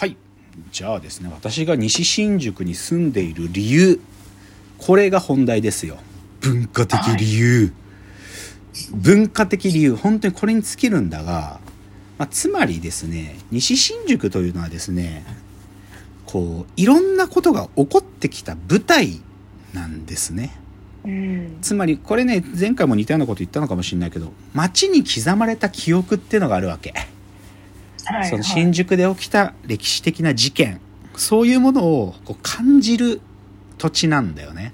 はい。じゃあですね私が西新宿に住んでいる理由。これが本題ですよ。文化的理由、はい、文化的理由。本当にこれに尽きるんだが、まあ、つまりですね西新宿というのはですねこういろんなことが起こってきた舞台なんですね。うん、つまりこれね前回も似たようなこと言ったのかもしれないけど街に刻まれた記憶っていうのがあるわけ。はい、その新宿で起きた歴史的な事件そういうものをこう感じる土地なんだよね。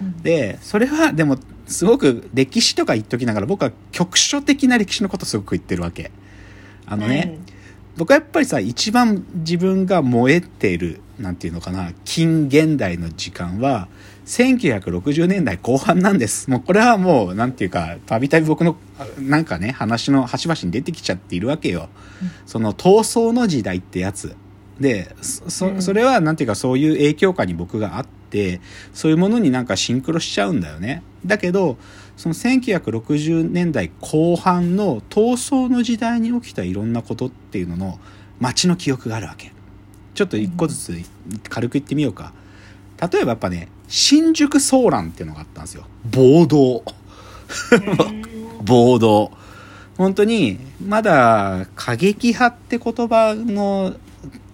うん、でそれはでもすごく歴史とか言っときながら僕は局所的な歴史のことすごく言ってるわけ。あのね、うん、僕はやっぱりさ一番自分が燃えてるなんていうのかな近現代の時間は1960年代後半なんです。もうこれはもう、なんていうか、たびたび僕の、なんかね、話の端々に出てきちゃっているわけよ。その闘争の時代ってやつ。で、そ、それはなんていうかそういう影響下に僕があって、そういうものになんかシンクロしちゃうんだよね。だけど、その1960年代後半の闘争の時代に起きたいろんなことっていうのの街の記憶があるわけ。ちょっと一個ずつ軽く言ってみようか。例えばやっぱね、新宿ソーランっていうのがあったんですよ。暴動。暴動。本当に、まだ過激派って言葉の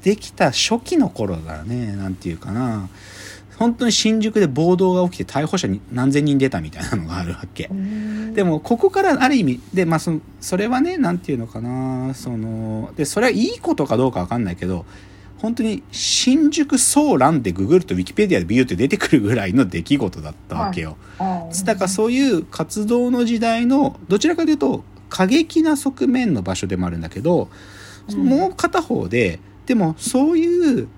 できた初期の頃だね。なんていうかな。本当に新宿で暴動が起きて逮捕者に何千人出たみたいなのがあるわけ。でも、ここからある意味、で、まあそ、それはね、なんていうのかな、その、で、それはいいことかどうかわかんないけど、本当に新宿ソーランでググるとウィキペディアでビューって出てくるぐらいの出来事だったわけよ。はい、だからそういう活動の時代のどちらかというと過激な側面の場所でもあるんだけど、うん、もう片方ででもそういう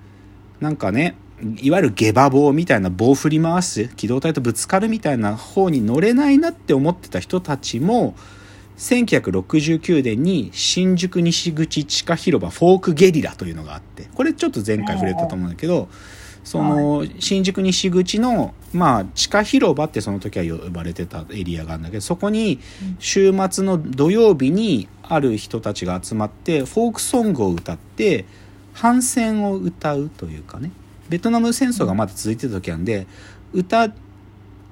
なんかねいわゆる下馬棒みたいな棒振り回す機動隊とぶつかるみたいな方に乗れないなって思ってた人たちも1969年に新宿西口地下広場フォークゲリラというのがあってこれちょっと前回触れたと思うんだけどその新宿西口のまあ地下広場ってその時は呼ばれてたエリアがあるんだけどそこに週末の土曜日にある人たちが集まってフォークソングを歌って反戦を歌うというかね。ベトナム戦争がまだ続いてた時なんで歌フ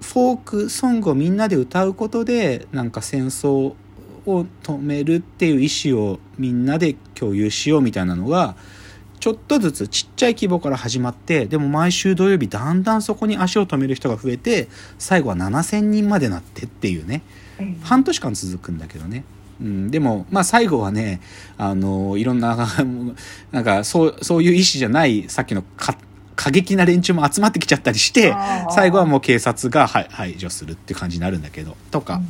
ォークソングをみんなで歌うことでなんか戦争を止めるっていう意思をみんなで共有しようみたいなのがちょっとずつちっちゃい規模から始まってでも毎週土曜日だんだんそこに足を止める人が増えて最後は7,000人までなってっていうね。半年間続くんだけどね。うん、でも、まあ最後はね、あの、いろんな、なんか、そう、そういう意思じゃない、さっきの過激な連中も集まってきちゃったりして、最後はもう警察が排除するって感じになるんだけど、とか。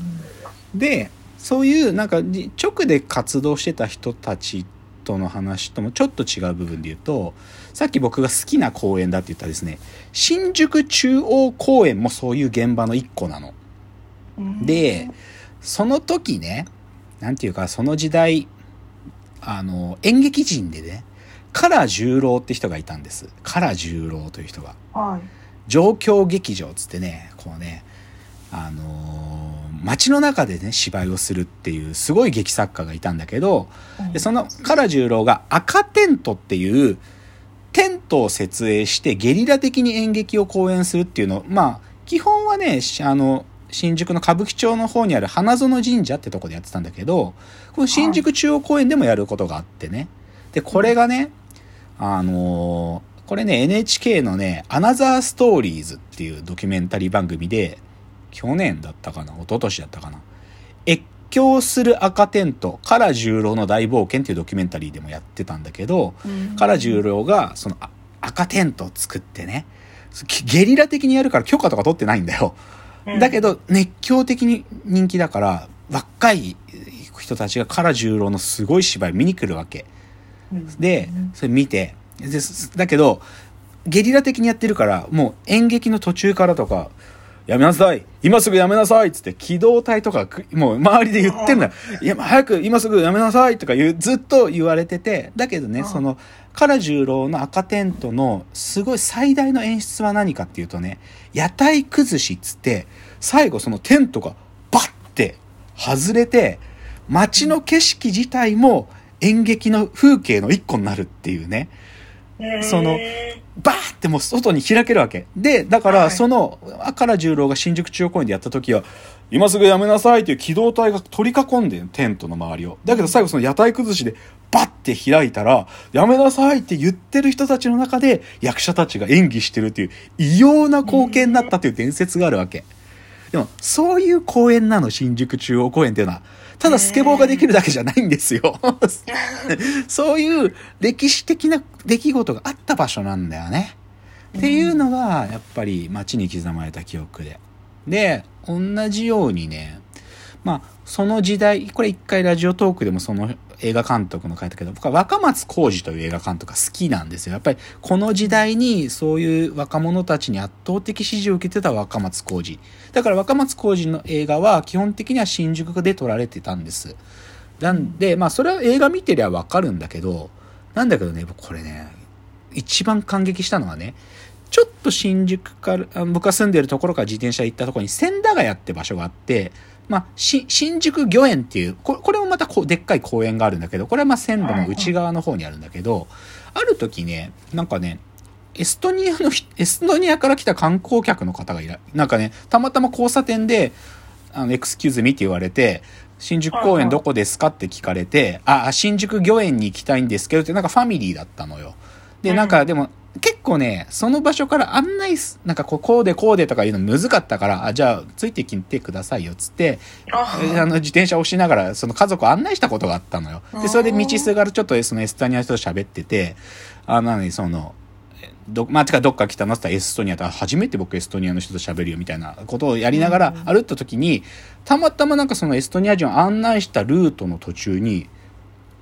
で、そういうなんか直で活動してた人たちとの話ともちょっと違う部分で言うとさっき僕が好きな公園だって言ったですね新宿中央公園もそういう現場の一個なの。でその時ね何て言うかその時代あの演劇人でね唐十郎って人がいたんです。唐十郎という人が。はい、状況劇場つってねこうねあの街の中でね芝居をするっていうすごい劇作家がいたんだけど、でその唐十郎が赤テントっていうテントを設営してゲリラ的に演劇を公演するっていうのまあ基本はねあの新宿の歌舞伎町の方にある花園神社ってとこでやってたんだけどこの新宿中央公園でもやることがあってね。でこれがねあのー、これね NHK のね「アナザーストーリーズ」っていうドキュメンタリー番組で去年だったかな一昨年だったかな。越境する赤テント、唐十郎の大冒険っていうドキュメンタリーでもやってたんだけど、うん、唐十郎がその赤テントを作ってね、ゲリラ的にやるから許可とか取ってないんだよ。うん、だけど熱狂的に人気だから、若い人たちが唐十郎のすごい芝居見に来るわけ。うん、で、それ見て、でだけど、ゲリラ的にやってるから、もう演劇の途中からとか、やめなさい。今すぐやめなさいつって機動隊とかもう周りで言ってんだいや早く今すぐやめなさいとか言うずっと言われてて。だけどねその唐十郎の赤テントのすごい最大の演出は何かっていうとね屋台崩しっつって最後そのテントがバッて外れて街の景色自体も演劇の風景の一個になるっていうねそのバーってもう外に開けるわけ。で、だからその、赤ら十郎が新宿中央公園でやった時は、今すぐやめなさいっていう機動隊が取り囲んでテントの周りを。だけど最後その屋台崩しでバッて開いたら、やめなさいって言ってる人たちの中で役者たちが演技してるっていう異様な光景になったっていう伝説があるわけ。でも、そういう公園なの、新宿中央公園っていうのは。ただスケボーができるだけじゃないんですよ。そういう歴史的な出来事があった場所なんだよね。っていうのが、やっぱり街に刻まれた記憶で。で、同じようにね、まあ、その時代、これ一回ラジオトークでもその映画監督の書いたけど、僕は若松浩二という映画監督が好きなんですよ。やっぱりこの時代にそういう若者たちに圧倒的支持を受けてた若松浩二。だから若松浩二の映画は基本的には新宿で撮られてたんです。なんで、まあそれは映画見てりゃわかるんだけど、なんだけどね、これね、一番感激したのはね、ちょっと新宿から、僕が住んでるところから自転車行ったところに千駄ヶ谷って場所があって、まあ、新宿御苑っていう、これもまたこうでっかい公園があるんだけど、これはまあ線路の内側の方にあるんだけど、ある時ね、なんかね、エストニアの、エストニアから来た観光客の方がいら、なんかね、たまたま交差点で、あの、エクスキューズミって言われて、新宿公園どこですかって聞かれて、あ、新宿御苑に行きたいんですけどって、なんかファミリーだったのよ。で、なんかでも、結構ね、その場所から案内す、なんかこう、こうでこうでとかいうの難かったから、あ、じゃあ、ついてきてくださいよ、つって、あの、自転車を押しながら、その家族を案内したことがあったのよ。で、それで道すがるちょっとそのエストニアの人と喋ってて、あの、何、その、ど、まあ、てかどっか来たのって言ったらエストニアだ初めて僕エストニアの人と喋るよみたいなことをやりながら歩った時に、たまたまなんかそのエストニア人を案内したルートの途中に、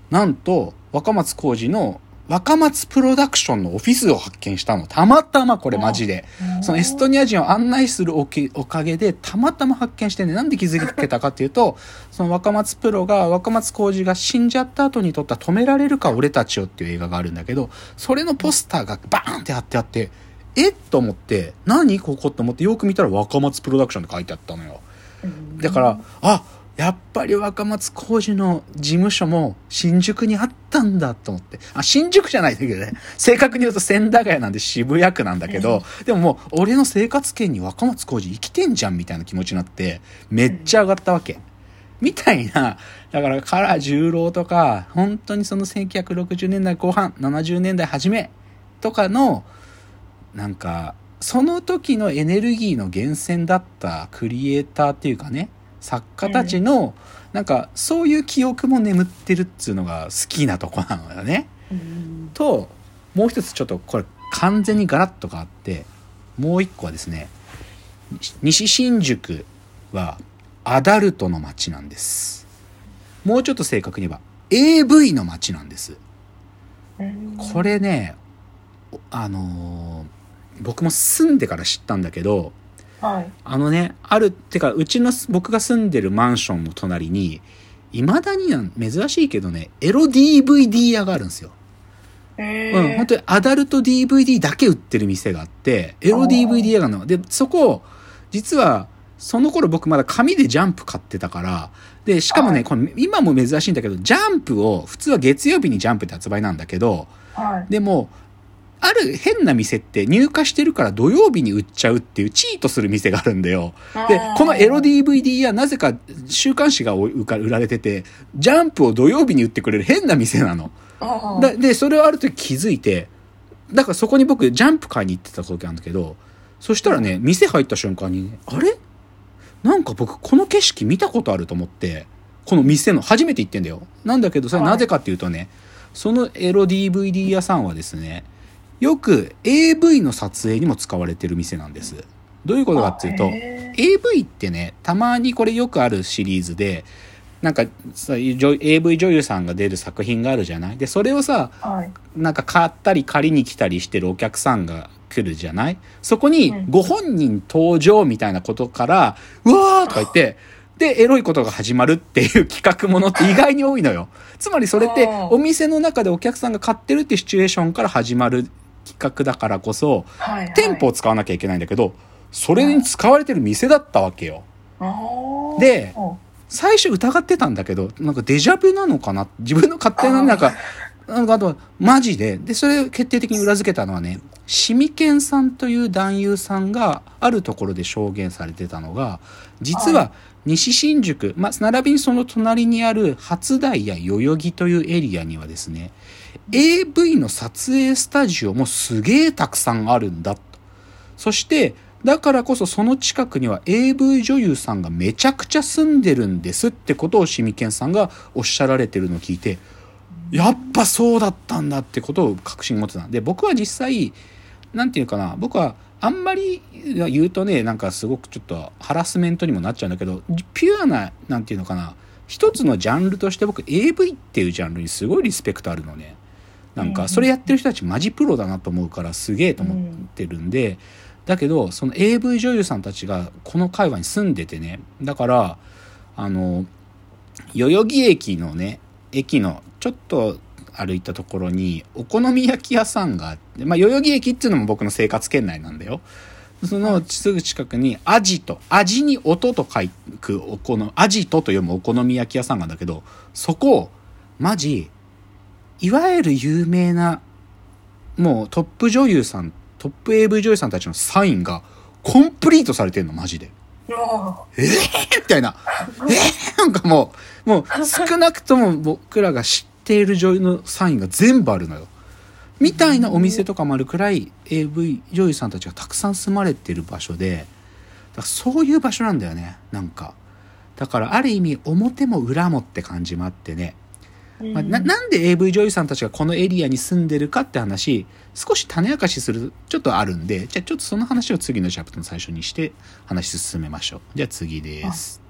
なんと、若松浩二の若松プロダクションのオフィスを発見したの。たまたまこれマジで。そのエストニア人を案内するおかげで、たまたま発見してね、なんで気づけたかっていうと、その若松プロが、若松浩二が死んじゃった後に撮った止められるか俺たちをっていう映画があるんだけど、それのポスターがバーンって貼ってあって、えっと思って、何ここと思ってよく見たら若松プロダクションって書いてあったのよ。だから、あ、やっぱり若松浩二の事務所も新宿にあったんだと思って。あ、新宿じゃないんだけどね。正確に言うと千駄ヶ谷なんで渋谷区なんだけど、でももう俺の生活圏に若松浩二生きてんじゃんみたいな気持ちになって、めっちゃ上がったわけ。みたいな、だからカラー十郎とか、本当にその1960年代後半、70年代初めとかの、なんか、その時のエネルギーの源泉だったクリエイターっていうかね、作家たちの、なんかそういう記憶も眠ってるっつうのが好きなとこなのよね。ともう一つちょっとこれ完全にガラッと変わってもう一個はですね西新宿はアダルトの街なんです。もうちょっと正確に言えば AV の街なんです。これねあのー、僕も住んでから知ったんだけどはい、あのね、ある、ってか、うちの、僕が住んでるマンションの隣に、未だに珍しいけどね、エロ DVD 屋があるんですよ。うん、本当にアダルト DVD だけ売ってる店があって、エロ DVD 屋がの。で、そこ、実は、その頃僕まだ紙でジャンプ買ってたから、で、しかもね、これ今も珍しいんだけど、ジャンプを、普通は月曜日にジャンプって発売なんだけど、はい、でも、ある変な店って入荷してるから土曜日に売っちゃうっていうチートする店があるんだよ。で、このエロ DVD やなぜか週刊誌が売られてて、ジャンプを土曜日に売ってくれる変な店なの。で、それをある時気づいて、だからそこに僕ジャンプ買いに行ってた時なんだけど、そしたらね、店入った瞬間に、あれ？なんか僕この景色見たことあると思って、この店の、初めて行ってんだよ。なんだけど、それなぜかっていうとね、そのエロ DVD 屋さんはですね、よく AV の撮影にも使われてる店なんです。どういうことかっていうと、AV ってね、たまにこれよくあるシリーズで、なんか、AV 女優さんが出る作品があるじゃない？で、それをさ、はい、なんか買ったり借りに来たりしてるお客さんが来るじゃない？そこに、ご本人登場みたいなことから、うわーとか言って、で、エロいことが始まるっていう企画ものって意外に多いのよ。つまりそれって、お店の中でお客さんが買ってるってシチュエーションから始まる企画だからこそ、はいはい、店舗を使わなきゃいけないんだけど、それに使われてる店だったわけよ。で、最初疑ってたんだけど、なんかデジャブなのかな？自分の勝手な、なんか、なんかあと、マジで、で、それを決定的に裏付けたのはね、シミケンさんという男優さんがあるところで証言されてたのが、実は西新宿、まあ、並びにその隣にある初台や代々木というエリアにはですね、AV の撮影スタジオもすげえたくさんあるんだと。そして、だからこそその近くには AV 女優さんがめちゃくちゃ住んでるんですってことをシミケンさんがおっしゃられてるのを聞いて、やっぱそうだったんだってことを確信持ってた。で、僕は実際、なんていうかな、僕はあんまり言うとね、なんかすごくちょっとハラスメントにもなっちゃうんだけど、ピュアな、なんていうのかな、一つのジャンルとして僕 AV っていうジャンルにすごいリスペクトあるのね。なんか、それやってる人たちマジプロだなと思うからすげえと思ってるんで、だけど、その AV 女優さんたちがこの界隈に住んでてね、だから、あの、代々木駅のね、駅のちょっと歩いたところにお好み焼き屋さんがあって、まあ、代々木駅っていうのも僕の生活圏内なんだよ。そのすぐ近くにアジト、味に音と書くおこの、アジトと読むお好み焼き屋さんがんだけど、そこ、マジ、いわゆる有名な、もうトップ女優さん、トップ AV 女優さんたちのサインがコンプリートされてんの、マジで。うわえー、みたいな。えー、なんかもう、もう少なくとも僕らが知っている女優のサインが全部あるのよ。みたいなお店とかもあるくらい AV 女優さんたちがたくさん住まれてる場所で、だからそういう場所なんだよね、なんか。だからある意味表も裏もって感じもあってね。まあ、ななんで AV 女優さんたちがこのエリアに住んでるかって話少し種明かしするちょっとあるんでじゃあちょっとその話を次のチャプターの最初にして話進めましょうじゃあ次です